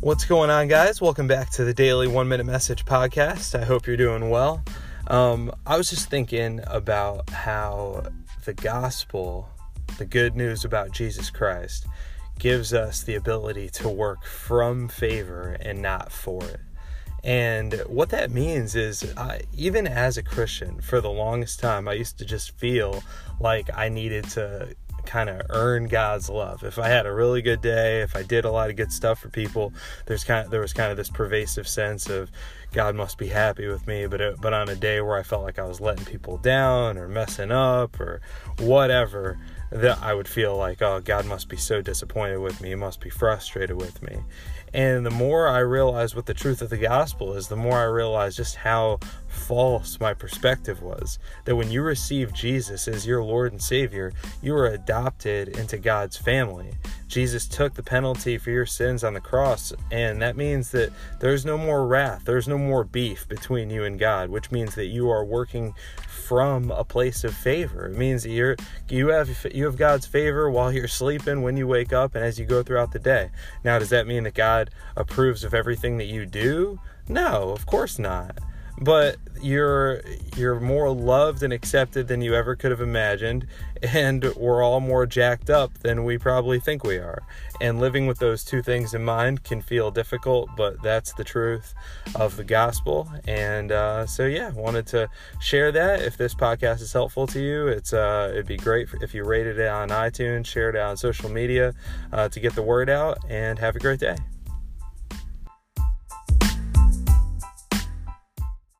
What's going on, guys? Welcome back to the Daily One Minute Message Podcast. I hope you're doing well. Um, I was just thinking about how the gospel, the good news about Jesus Christ, gives us the ability to work from favor and not for it. And what that means is, uh, even as a Christian, for the longest time, I used to just feel like I needed to kind of earn God's love. If I had a really good day, if I did a lot of good stuff for people, there's kind of there was kind of this pervasive sense of God must be happy with me. But it, but on a day where I felt like I was letting people down or messing up or whatever, that I would feel like oh God must be so disappointed with me. He must be frustrated with me. And the more I realized what the truth of the gospel is, the more I realized just how false my perspective was. That when you receive Jesus as your Lord and Savior, you are adopted into God's family. Jesus took the penalty for your sins on the cross, and that means that there's no more wrath, there's no more beef between you and God, which means that you are working from a place of favor. It means that you're you have you have God's favor while you're sleeping, when you wake up, and as you go throughout the day. Now, does that mean that God approves of everything that you do? No, of course not but you're you're more loved and accepted than you ever could have imagined and we're all more jacked up than we probably think we are. And living with those two things in mind can feel difficult but that's the truth of the gospel. And uh, so yeah wanted to share that. If this podcast is helpful to you it's uh, it'd be great if you rated it on itunes shared it on social media uh, to get the word out and have a great day